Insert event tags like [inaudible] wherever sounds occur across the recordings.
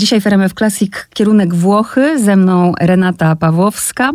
Dzisiaj w RMF Classic kierunek Włochy, ze mną Renata Pawłowska.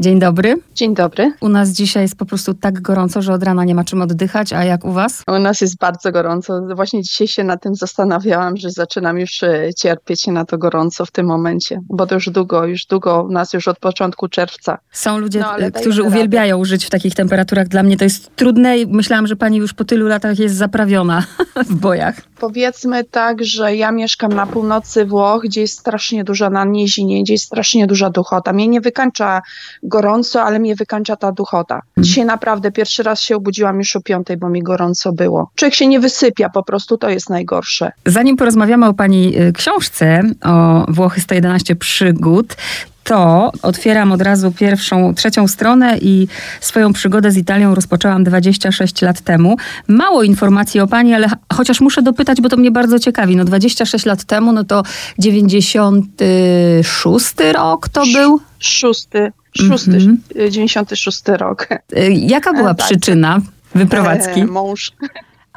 Dzień dobry. Dzień dobry. U nas dzisiaj jest po prostu tak gorąco, że od rana nie ma czym oddychać, a jak u was? U nas jest bardzo gorąco. Właśnie dzisiaj się nad tym zastanawiałam, że zaczynam już e, cierpieć na to gorąco w tym momencie, bo to już długo, już długo u nas już od początku czerwca. Są ludzie, no, którzy uwielbiają radę. żyć w takich temperaturach. Dla mnie to jest trudne i myślałam, że pani już po tylu latach jest zaprawiona [laughs] w bojach. Powiedzmy tak, że ja mieszkam na północy Włoch, gdzie jest strasznie duża nanizinie, gdzie jest strasznie duża duchota. Mnie nie wykańcza gorąco, ale mnie wykańcza ta duchota. Mhm. Dzisiaj naprawdę pierwszy raz się obudziłam już o piątej, bo mi gorąco było. Człowiek się nie wysypia, po prostu to jest najgorsze. Zanim porozmawiamy o pani y, książce, o Włochy 111 przygód, to otwieram od razu pierwszą, trzecią stronę i swoją przygodę z Italią rozpoczęłam 26 lat temu. Mało informacji o pani, ale chociaż muszę dopytać, bo to mnie bardzo ciekawi. No 26 lat temu, no to 96 rok to był? Szósty, szósty, mm -hmm. 96 rok. Y, jaka była e, tak. przyczyna wyprowadzki? E, mąż.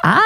A,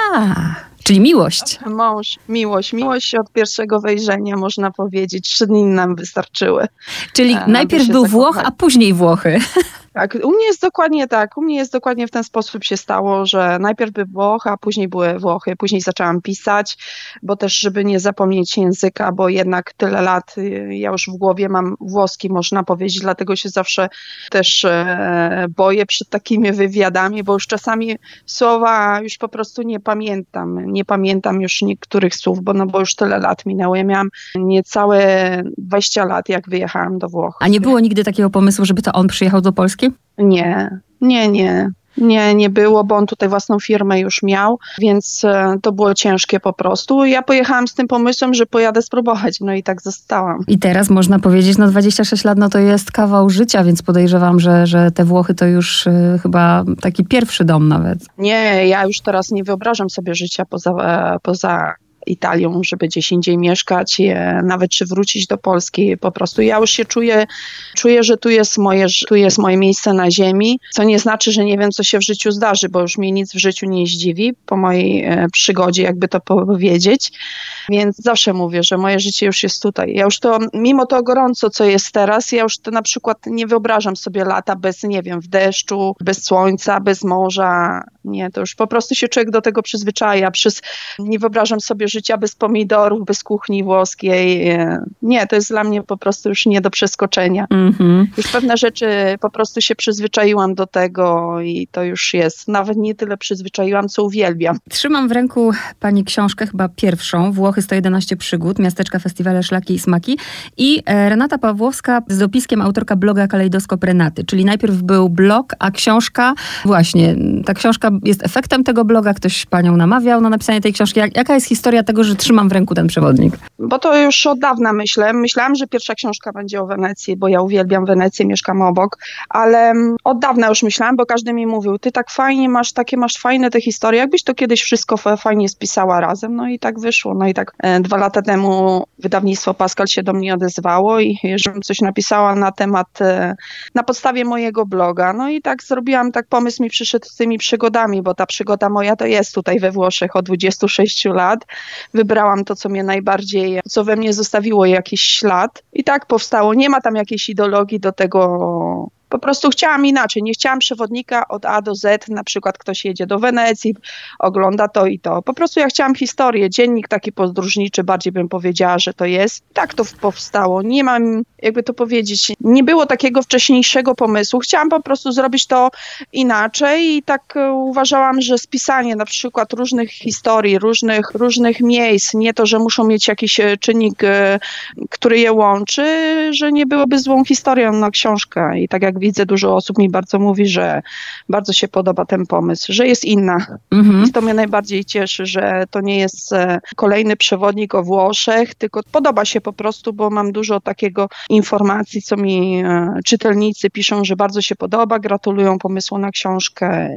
Czyli miłość. Mąż, miłość. Miłość od pierwszego wejrzenia, można powiedzieć. Trzy dni nam wystarczyły. Czyli e, najpierw był Włoch, a później Włochy. [laughs] Tak, u mnie jest dokładnie tak. U mnie jest dokładnie w ten sposób się stało, że najpierw były Włochy, a później były Włochy. Później zaczęłam pisać, bo też, żeby nie zapomnieć języka, bo jednak tyle lat y, ja już w głowie mam włoski, można powiedzieć, dlatego się zawsze też e, boję przed takimi wywiadami, bo już czasami słowa już po prostu nie pamiętam. Nie pamiętam już niektórych słów, bo, no, bo już tyle lat minęło. Ja miałam niecałe 20 lat, jak wyjechałam do Włoch. A nie było nigdy takiego pomysłu, żeby to on przyjechał do Polski? Nie, nie, nie. Nie, nie było, bo on tutaj własną firmę już miał, więc e, to było ciężkie po prostu. Ja pojechałam z tym pomysłem, że pojadę spróbować, no i tak zostałam. I teraz można powiedzieć, no 26 lat, no to jest kawał życia, więc podejrzewam, że, że te Włochy to już y, chyba taki pierwszy dom nawet. Nie, ja już teraz nie wyobrażam sobie życia poza, e, poza Italią, żeby gdzieś indziej mieszkać, nawet czy wrócić do Polski. Po prostu ja już się czuję, czuję, że tu jest moje, tu jest moje miejsce na ziemi, co nie znaczy, że nie wiem, co się w życiu zdarzy, bo już mnie nic w życiu nie zdziwi po mojej e, przygodzie, jakby to powiedzieć. Więc zawsze mówię, że moje życie już jest tutaj. Ja już to, mimo to gorąco, co jest teraz, ja już to na przykład nie wyobrażam sobie lata bez, nie wiem, w deszczu, bez słońca, bez morza. Nie, to już po prostu się człowiek do tego przyzwyczaja. Przez, nie wyobrażam sobie życia bez pomidorów, bez kuchni włoskiej. Nie, to jest dla mnie po prostu już nie do przeskoczenia. Mm -hmm. Już pewne rzeczy po prostu się przyzwyczaiłam do tego i to już jest. Nawet nie tyle przyzwyczaiłam, co uwielbiam. Trzymam w ręku pani książkę, chyba pierwszą, Włochy 111 przygód, miasteczka festiwale Szlaki i Smaki i e, Renata Pawłowska z dopiskiem autorka bloga Kalejdoskop Renaty, czyli najpierw był blog, a książka, właśnie, ta książka jest efektem tego bloga, ktoś panią namawiał na napisanie tej książki. Jaka jest historia tego, że trzymam w ręku ten przewodnik? Bo to już od dawna myślę. Myślałam, że pierwsza książka będzie o Wenecji, bo ja uwielbiam Wenecję, mieszkam obok, ale mm, od dawna już myślałam, bo każdy mi mówił, ty tak fajnie masz, takie masz fajne te historie, jakbyś to kiedyś wszystko fajnie spisała razem. No i tak wyszło. No i tak e, dwa lata temu wydawnictwo Pascal się do mnie odezwało i żebym coś napisała na temat, e, na podstawie mojego bloga. No i tak zrobiłam, tak pomysł mi przyszedł z tymi przygodami, bo ta przygoda moja to jest tutaj we Włoszech od 26 lat wybrałam to, co mnie najbardziej, co we mnie zostawiło jakiś ślad. I tak powstało. Nie ma tam jakiejś ideologii do tego po prostu chciałam inaczej. Nie chciałam przewodnika od A do Z, na przykład ktoś jedzie do Wenecji, ogląda to i to. Po prostu ja chciałam historię, dziennik taki podróżniczy, bardziej bym powiedziała, że to jest. Tak to powstało. Nie mam, jakby to powiedzieć, nie było takiego wcześniejszego pomysłu. Chciałam po prostu zrobić to inaczej i tak e, uważałam, że spisanie na przykład różnych historii, różnych, różnych miejsc, nie to, że muszą mieć jakiś e, czynnik, e, który je łączy, że nie byłoby złą historią na książkę. I tak jak widzę, dużo osób mi bardzo mówi, że bardzo się podoba ten pomysł, że jest inna. Mhm. I to mnie najbardziej cieszy, że to nie jest e, kolejny przewodnik o Włoszech, tylko podoba się po prostu, bo mam dużo takiego informacji, co mi e, czytelnicy piszą, że bardzo się podoba, gratulują pomysłu na książkę.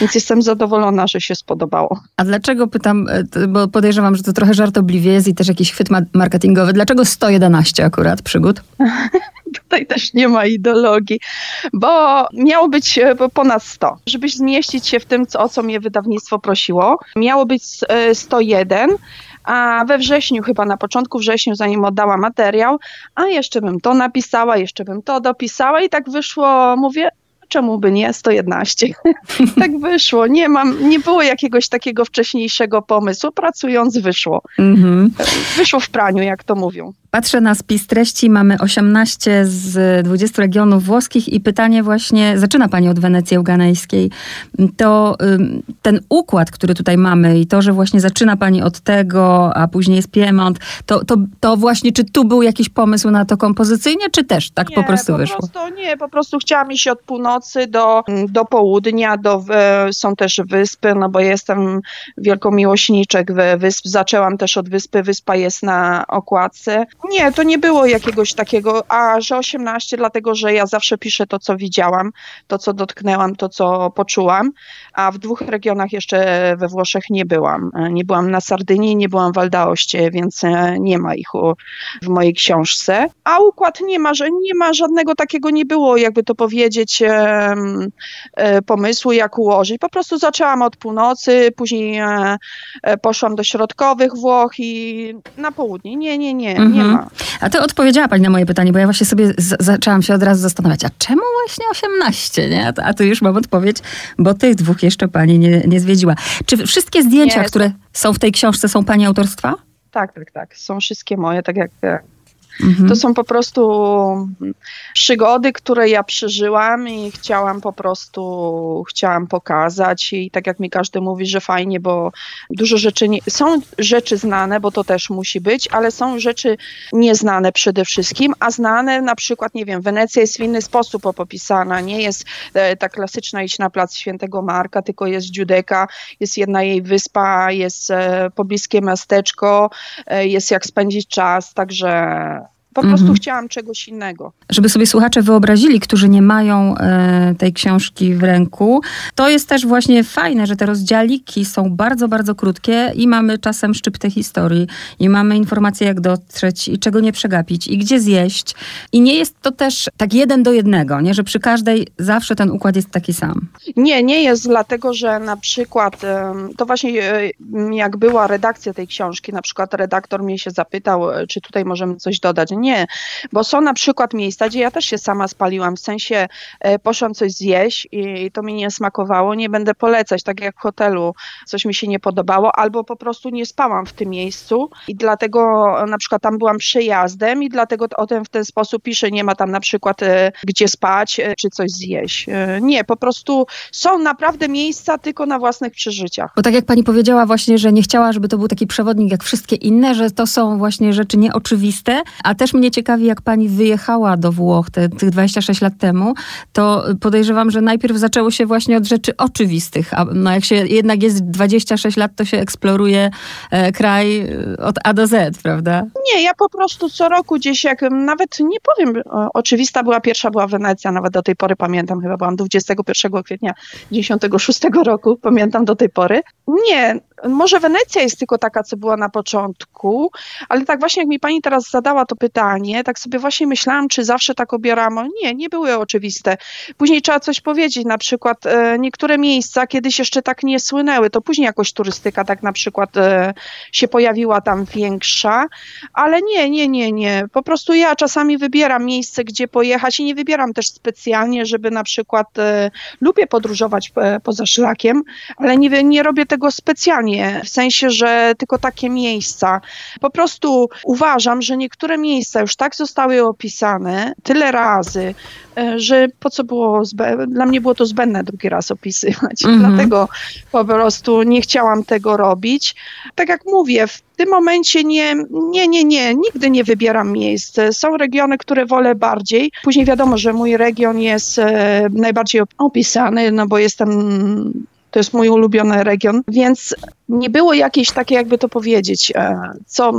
Więc jestem zadowolona, że się spodobało. A dlaczego pytam, e, bo podejrzewam, że to trochę żartobliwie jest i też jakiś chwyt marketingowy. Dlaczego 111 akurat przygód? [laughs] Tutaj też nie ma ideologii, bo miało być e, ponad 100. Żeby zmieścić się w tym, o co mnie wydawnictwo prosiło, miało być 101, a we wrześniu, chyba na początku września, zanim oddała materiał, a jeszcze bym to napisała, jeszcze bym to dopisała i tak wyszło, mówię, czemu by nie 111? [laughs] tak wyszło. Nie mam, nie było jakiegoś takiego wcześniejszego pomysłu. Pracując wyszło. Mm-hmm. Wyszło w praniu, jak to mówią. Patrzę na spis treści, mamy 18 z 20 regionów włoskich i pytanie właśnie, zaczyna Pani od Wenecji Euganejskiej. To ten układ, który tutaj mamy i to, że właśnie zaczyna Pani od tego, a później jest Piemont, to, to, to właśnie, czy tu był jakiś pomysł na to kompozycyjnie, czy też tak nie, po prostu po wyszło? Prostu, nie, po prostu chciałam iść od północy do, do południa, do, są też wyspy, no bo jestem wielką miłośniczek wysp. Zaczęłam też od wyspy, wyspa jest na okładce. Nie, to nie było jakiegoś takiego, a że 18, dlatego że ja zawsze piszę to, co widziałam, to, co dotknęłam, to, co poczułam, a w dwóch regionach jeszcze we Włoszech nie byłam. Nie byłam na Sardynii, nie byłam w Aldaoście, więc e, nie ma ich w mojej książce. A układ nie ma, że nie ma żadnego takiego, nie było, jakby to powiedzieć, e, pomysłu, jak ułożyć. Po prostu zaczęłam od północy, później e, poszłam do środkowych Włoch i na południe. Nie, nie, nie, mhm. Ma. A to odpowiedziała Pani na moje pytanie, bo ja właśnie sobie zaczęłam się od razu zastanawiać, a czemu właśnie 18, nie? A, a tu już mam odpowiedź, bo tych dwóch jeszcze Pani nie, nie zwiedziła. Czy wszystkie zdjęcia, nie. które są w tej książce, są Pani autorstwa? Tak, tak, tak. Są wszystkie moje, tak jak Mhm. To są po prostu przygody, które ja przeżyłam i chciałam po prostu, chciałam pokazać i tak jak mi każdy mówi, że fajnie, bo dużo rzeczy, nie, są rzeczy znane, bo to też musi być, ale są rzeczy nieznane przede wszystkim, a znane na przykład, nie wiem, Wenecja jest w inny sposób opopisana, nie jest e, ta klasyczna iść na plac Świętego Marka, tylko jest Dziudeka, jest jedna jej wyspa, jest e, pobliskie miasteczko, e, jest jak spędzić czas, także po mhm. prostu chciałam czegoś innego. Żeby sobie słuchacze wyobrazili, którzy nie mają e, tej książki w ręku, to jest też właśnie fajne, że te rozdziałiki są bardzo, bardzo krótkie i mamy czasem szczyptę historii i mamy informacje, jak dotrzeć i czego nie przegapić i gdzie zjeść. I nie jest to też tak jeden do jednego, nie? że przy każdej zawsze ten układ jest taki sam. Nie, nie jest, dlatego że na przykład to właśnie e, jak była redakcja tej książki, na przykład redaktor mnie się zapytał, e, czy tutaj możemy coś dodać nie, bo są na przykład miejsca, gdzie ja też się sama spaliłam, w sensie e, poszłam coś zjeść i to mi nie smakowało, nie będę polecać, tak jak w hotelu coś mi się nie podobało, albo po prostu nie spałam w tym miejscu i dlatego na przykład tam byłam przejazdem i dlatego o tym w ten sposób piszę, nie ma tam na przykład e, gdzie spać e, czy coś zjeść. Nie, po prostu są naprawdę miejsca tylko na własnych przeżyciach. Bo tak jak pani powiedziała właśnie, że nie chciała, żeby to był taki przewodnik jak wszystkie inne, że to są właśnie rzeczy nieoczywiste, a też mnie ciekawi, jak pani wyjechała do Włoch te, tych 26 lat temu, to podejrzewam, że najpierw zaczęło się właśnie od rzeczy oczywistych. A no jak się jednak jest 26 lat, to się eksploruje e, kraj e, od A do Z, prawda? Nie, ja po prostu co roku gdzieś, jak nawet nie powiem, oczywista była pierwsza, była Wenecja, nawet do tej pory pamiętam, chyba byłam 21 kwietnia 96 roku, pamiętam do tej pory. Nie, może Wenecja jest tylko taka, co była na początku, ale tak właśnie jak mi pani teraz zadała to pytanie, tak sobie właśnie myślałam, czy zawsze tak obieram. Nie, nie były oczywiste. Później trzeba coś powiedzieć, na przykład e, niektóre miejsca kiedyś jeszcze tak nie słynęły, to później jakoś turystyka tak na przykład e, się pojawiła tam większa, ale nie, nie, nie, nie. Po prostu ja czasami wybieram miejsce, gdzie pojechać i nie wybieram też specjalnie, żeby na przykład e, lubię podróżować poza szlakiem, ale nie, nie robię tego specjalnie w sensie, że tylko takie miejsca. Po prostu uważam, że niektóre miejsca już tak zostały opisane tyle razy, e, że po co było, dla mnie było to zbędne drugi raz opisywać. Mhm. Dlatego po prostu nie chciałam tego robić. Tak jak mówię, w tym momencie nie, nie, nie, nie, nigdy nie wybieram miejsc. Są regiony, które wolę bardziej. Później wiadomo, że mój region jest e, najbardziej opisany, no bo jestem to jest mój ulubiony region, więc nie było jakiejś takiej, jakby to powiedzieć, e, co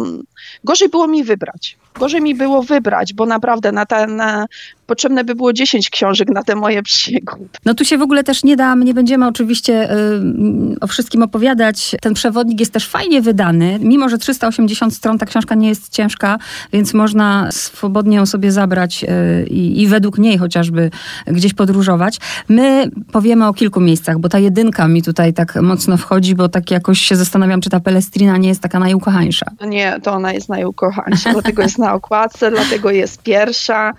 gorzej było mi wybrać. Gorzej mi było wybrać, bo naprawdę na, ten, na potrzebne by było 10 książek na te moje przygód. No tu się w ogóle też nie da, my nie będziemy oczywiście y, o wszystkim opowiadać. Ten przewodnik jest też fajnie wydany, mimo że 380 stron, ta książka nie jest ciężka, więc można swobodnie ją sobie zabrać y, i według niej chociażby gdzieś podróżować. My powiemy o kilku miejscach, bo ta jedynka mi tutaj tak mocno wchodzi, bo tak jakoś się zastanawiam, czy ta Pelestrina nie jest taka najukochańsza. Nie, to ona jest najukochańsza, dlatego jest [laughs] na okładce, dlatego jest pierwsza.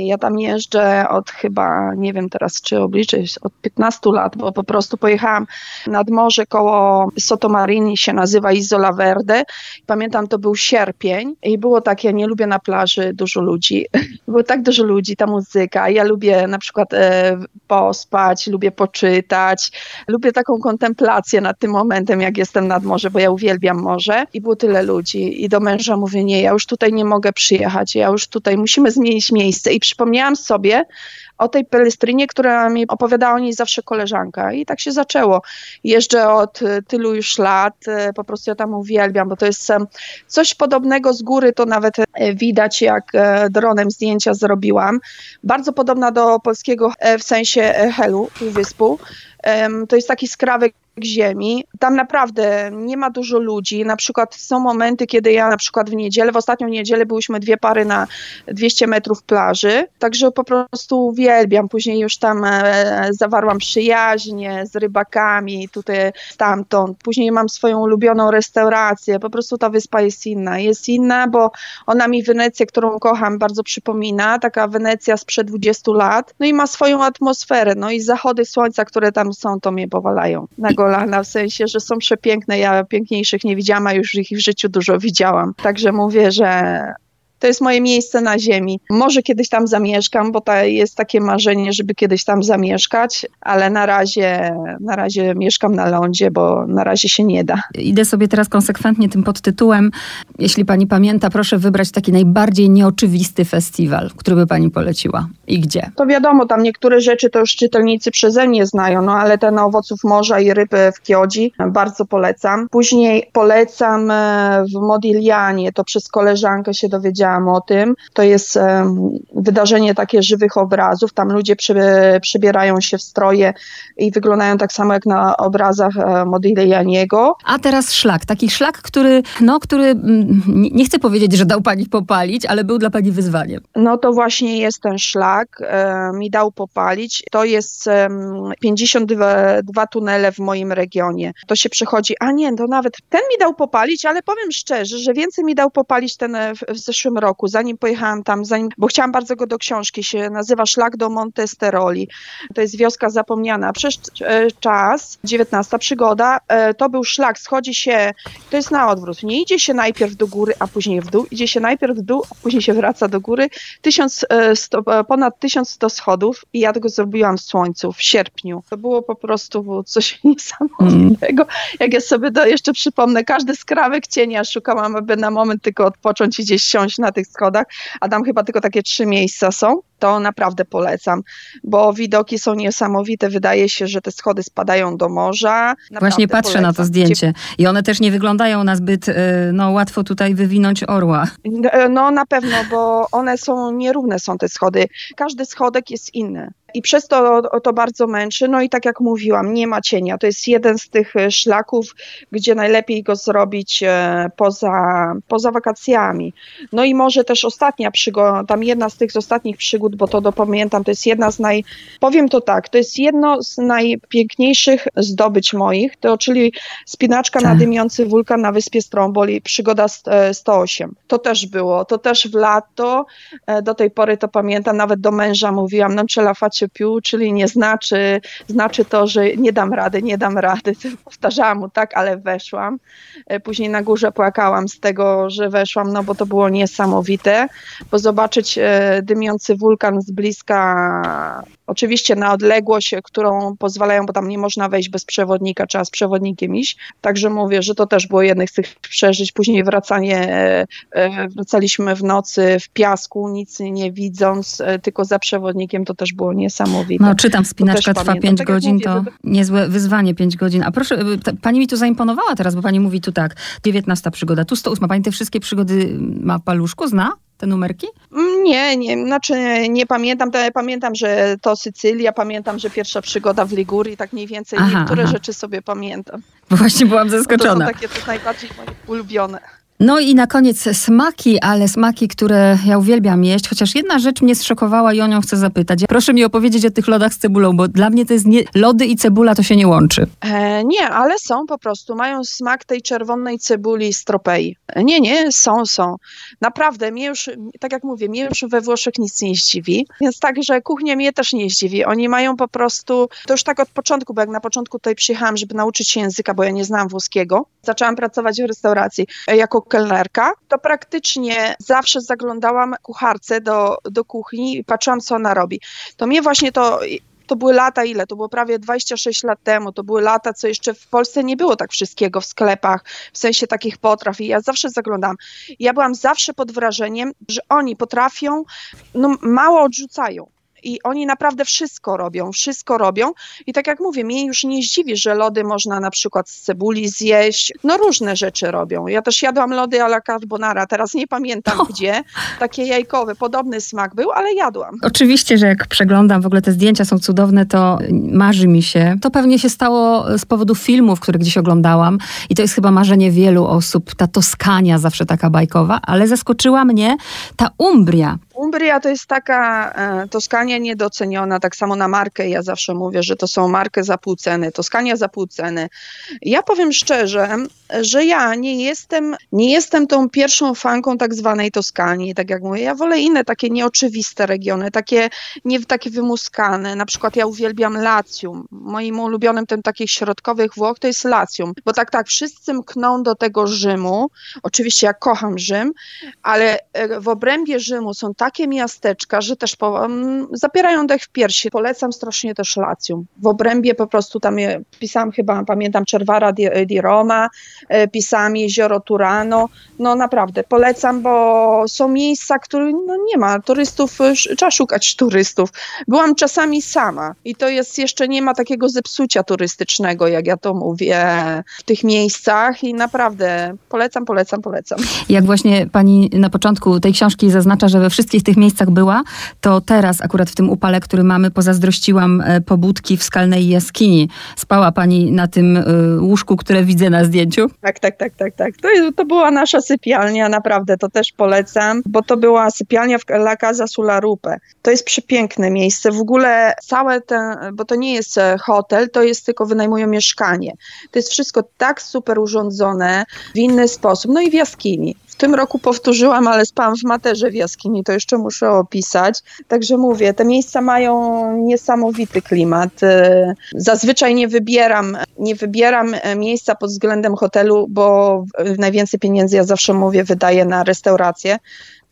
Ja tam jeżdżę od chyba, nie wiem teraz czy obliczyć, od 15 lat, bo po prostu pojechałam nad morze koło Sotomarini, się nazywa Isola Verde. Pamiętam, to był sierpień i było tak, ja nie lubię na plaży dużo ludzi. [laughs] Było tak dużo ludzi, ta muzyka. Ja lubię na przykład e, pospać, lubię poczytać, lubię taką kontemplację nad tym momentem, jak jestem nad morze, bo ja uwielbiam morze i było tyle ludzi. I do męża mówię, nie, ja już tutaj nie mogę przyjechać, ja już tutaj, musimy zmienić miejsce miejsce i przypomniałam sobie o tej Pelestrynie, która mi opowiadała o niej zawsze koleżanka i tak się zaczęło. Jeżdżę od e, tylu już lat, e, po prostu ja tam uwielbiam, bo to jest coś podobnego z góry, to nawet e, widać jak dronem zdjęcia zrobiłam. Bardzo podobna do polskiego w sensie Helu, półwyspu. To jest taki skrawek ziemi. Tam naprawdę nie ma dużo ludzi. Na przykład są momenty, kiedy ja na przykład w niedzielę, w ostatnią niedzielę byłyśmy dwie pary na 200 metrów plaży, także po prostu uwielbiam. Później już tam e, zawarłam przyjaźnie z rybakami, tutaj, stamtąd. Później mam swoją ulubioną restaurację. Po prostu ta wyspa jest inna. Jest inna, bo ona mi Wenecję, którą kocham, bardzo przypomina. Taka Wenecja sprzed 20 lat. No i ma swoją atmosferę. No i zachody słońca, które tam są, to mnie powalają. Na kolana, w sensie, że są przepiękne. Ja piękniejszych nie widziałam, a już ich w życiu dużo widziałam. Także mówię, że to jest moje miejsce na ziemi. Może kiedyś tam zamieszkam, bo to jest takie marzenie, żeby kiedyś tam zamieszkać, ale na razie, na razie mieszkam na lądzie, bo na razie się nie da. Idę sobie teraz konsekwentnie tym podtytułem. Jeśli pani pamięta, proszę wybrać taki najbardziej nieoczywisty festiwal, który by pani poleciła i gdzie? To wiadomo, tam niektóre rzeczy to już czytelnicy przeze mnie znają, no ale ten owoców morza i ryby w Kiodzi bardzo polecam. Później polecam e, w Modiglianie, to przez koleżankę się dowiedziałam, o tym. To jest wydarzenie takie żywych obrazów. Tam ludzie przy, przybierają się w stroje i wyglądają tak samo jak na obrazach e, Modiglianiego. A teraz szlak. Taki szlak, który, no, który mm, nie chcę powiedzieć, że dał pani popalić, ale był dla pani wyzwaniem. No to właśnie jest ten szlak. E, mi dał popalić. To jest 52 tunele w moim regionie. To się przechodzi, a nie, to nawet ten mi dał popalić, ale powiem szczerze, że więcej mi dał popalić ten w, w zeszłym roku, zanim pojechałam tam, zanim, bo chciałam bardzo go do książki, się nazywa Szlak do Montesteroli. To jest wioska zapomniana. Przez e, czas, 19 przygoda, e, to był szlak, schodzi się, to jest na odwrót. Nie idzie się najpierw do góry, a później w dół, idzie się najpierw w dół, a później się wraca do góry. 1100, e, ponad 1100 schodów i ja tego zrobiłam w słońcu, w sierpniu. To było po prostu coś [laughs] niesamowitego. Jak ja sobie to jeszcze przypomnę, każdy skrawek cienia szukałam, aby na moment tylko odpocząć i gdzieś siąść na tych schodach, a tam chyba tylko takie trzy miejsca są, to naprawdę polecam, bo widoki są niesamowite. Wydaje się, że te schody spadają do morza. Naprawdę Właśnie patrzę polecam. na to zdjęcie i one też nie wyglądają na zbyt y, no, łatwo tutaj wywinąć orła. No na pewno, bo one są nierówne są te schody. Każdy schodek jest inny i przez to to bardzo męczy. No i tak jak mówiłam, nie ma cienia. To jest jeden z tych e, szlaków, gdzie najlepiej go zrobić e, poza, poza wakacjami. No i może też ostatnia przygoda, tam jedna z tych ostatnich przygód, bo to dopamiętam, to jest jedna z naj, powiem to tak, to jest jedno z najpiękniejszych zdobyć moich, to czyli spinaczka tak. na dymiący wulkan na wyspie Stromboli, przygoda 108. E, to też było, to też w lato, do tej pory to pamiętam, nawet do męża mówiłam, no piu, czyli nie znaczy, znaczy to, że nie dam rady, nie dam rady. [laughs] Powtarzałam mu tak, ale weszłam. E, później na górze płakałam z tego, że weszłam, no bo to było niesamowite, bo zobaczyć e, dymiący wulkan z bliska Oczywiście na odległość, którą pozwalają, bo tam nie można wejść bez przewodnika, trzeba z przewodnikiem iść. Także mówię, że to też było jednych z tych przeżyć. Później wracanie, e, e, wracaliśmy w nocy w piasku, nic nie widząc, e, tylko za przewodnikiem, to też było niesamowite. No czytam, spinaczka trwa 5 tak godzin, mówię, to niezłe wyzwanie 5 godzin. A proszę, pani mi tu zaimponowała teraz, bo pani mówi tu tak, 19 przygoda, tu 108. Pani te wszystkie przygody ma paluszku, zna? Te numerki? Nie, nie, znaczy nie pamiętam. Pamiętam, że to Sycylia, pamiętam, że pierwsza przygoda w Ligurii, tak mniej więcej aha, niektóre aha. rzeczy sobie pamiętam. Bo właśnie byłam zaskoczona. To są takie najbardziej moje ulubione. No i na koniec smaki, ale smaki, które ja uwielbiam jeść, chociaż jedna rzecz mnie zszokowała i o nią chcę zapytać. Proszę mi opowiedzieć o tych lodach z cebulą, bo dla mnie to jest nie, lody i cebula to się nie łączy. E, nie, ale są po prostu, mają smak tej czerwonej cebuli z tropei. Nie, nie, są, są. Naprawdę, mnie już, tak jak mówię, mnie już we Włoszech nic nie zdziwi, więc także kuchnia mnie też nie zdziwi. Oni mają po prostu, to już tak od początku, bo jak na początku tutaj przyjechałam, żeby nauczyć się języka, bo ja nie znam włoskiego, zaczęłam pracować w restauracji e, jako kelnerka, to praktycznie zawsze zaglądałam kucharce do, do kuchni i patrzyłam, co ona robi. To mnie właśnie to to były lata ile? To było prawie 26 lat temu. To były lata, co jeszcze w Polsce nie było tak wszystkiego w sklepach, w sensie takich potraw. I ja zawsze zaglądam. Ja byłam zawsze pod wrażeniem, że oni potrafią, no mało odrzucają i oni naprawdę wszystko robią, wszystko robią i tak jak mówię, mnie już nie zdziwi, że lody można na przykład z cebuli zjeść, no różne rzeczy robią. Ja też jadłam lody alla carbonara, teraz nie pamiętam oh. gdzie, takie jajkowe, podobny smak był, ale jadłam. Oczywiście, że jak przeglądam, w ogóle te zdjęcia są cudowne, to marzy mi się. To pewnie się stało z powodu filmów, które gdzieś oglądałam i to jest chyba marzenie wielu osób, ta Toskania zawsze taka bajkowa, ale zaskoczyła mnie ta Umbria. Umbria to jest taka e, Toskania niedoceniona, tak samo na markę. Ja zawsze mówię, że to są markę za pół ceny, Toskania za pół ceny. Ja powiem szczerze, że ja nie jestem, nie jestem tą pierwszą fanką tak zwanej Toskanii, tak jak mówię. Ja wolę inne takie nieoczywiste regiony, takie nie takie wymuskane. Na przykład ja uwielbiam Lacjum. Moim ulubionym tym takich środkowych Włoch to jest Lacjum, bo tak, tak, wszyscy mkną do tego Rzymu. Oczywiście ja kocham Rzym, ale e, w obrębie Rzymu są takie miasteczka, że też po, um, zapierają dech w piersi. Polecam strasznie też Lacjum. W obrębie po prostu tam je, pisałam chyba, pamiętam, Czerwara di, di Roma, e, pisałam Jezioro Turano. No naprawdę, polecam, bo są miejsca, które no, nie ma turystów, trzeba szukać turystów. Byłam czasami sama i to jest jeszcze nie ma takiego zepsucia turystycznego, jak ja to mówię, w tych miejscach i naprawdę polecam, polecam, polecam. Jak właśnie pani na początku tej książki zaznacza, że we wszystkich w tych miejscach była, to teraz akurat w tym upale, który mamy, pozazdrościłam e, pobudki w skalnej jaskini. Spała pani na tym e, łóżku, które widzę na zdjęciu? Tak, tak, tak, tak, tak. To, jest, to była nasza sypialnia, naprawdę, to też polecam, bo to była sypialnia w La Casa sulla Rupe. To jest przepiękne miejsce. W ogóle całe ten, bo to nie jest e, hotel, to jest tylko wynajmują mieszkanie. To jest wszystko tak super urządzone w inny sposób. No i w jaskini tym roku powtórzyłam, ale spałam w materze w jaskini, to jeszcze muszę opisać. Także mówię, te miejsca mają niesamowity klimat. Y, zazwyczaj nie wybieram, nie wybieram e, miejsca pod względem hotelu, bo najwięcej pieniędzy ja zawsze mówię wydaję na restaurację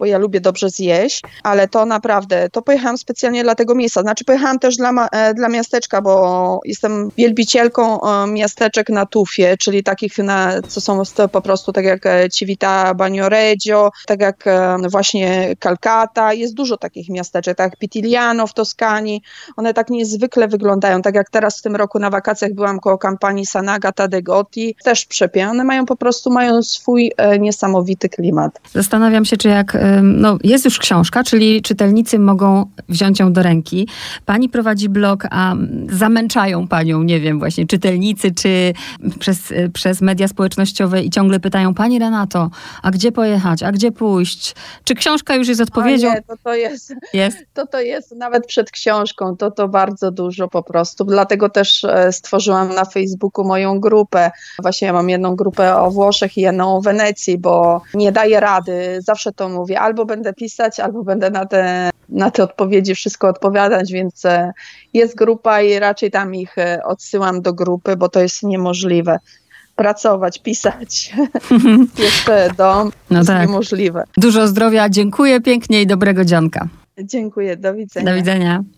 bo ja lubię dobrze zjeść, ale to naprawdę, to pojechałam specjalnie dla tego miejsca. Znaczy pojechałam też dla, e, dla miasteczka, bo jestem wielbicielką e, miasteczek na tufie, czyli takich, na, co są po prostu tak jak e, Civita Bagnoregio, tak jak właśnie Calcata. Jest dużo takich miasteczek, tak jak Pitigliano w Toskanii. One tak niezwykle wyglądają, tak jak teraz w tym roku na wakacjach byłam koło kampanii Sanagata de Gotti. Też przepiękne. One mają po prostu, mają swój niesamowity klimat. Zastanawiam się, czy jak no, jest już książka, czyli czytelnicy mogą wziąć ją do ręki. Pani prowadzi blog, a zamęczają panią, nie wiem, właśnie czytelnicy, czy przez, przez media społecznościowe i ciągle pytają, pani Renato, a gdzie pojechać, a gdzie pójść? Czy książka już jest odpowiedzią? nie, to to jest, jest. [laughs] To to jest nawet przed książką, to to bardzo dużo po prostu. Dlatego też e, stworzyłam na Facebooku moją grupę. Właśnie ja mam jedną grupę o Włoszech i jedną o Wenecji, bo nie daję rady. Zawsze to mówię albo będę pisać, albo będę na te, na te odpowiedzi wszystko odpowiadać, więc e, jest grupa i raczej tam ich e, odsyłam do grupy, bo to jest niemożliwe pracować, pisać, [laughs] jeszcze dom, [laughs] no jest tak. niemożliwe. Dużo zdrowia, dziękuję pięknie i dobrego dzianka. Dziękuję, do widzenia. Do widzenia.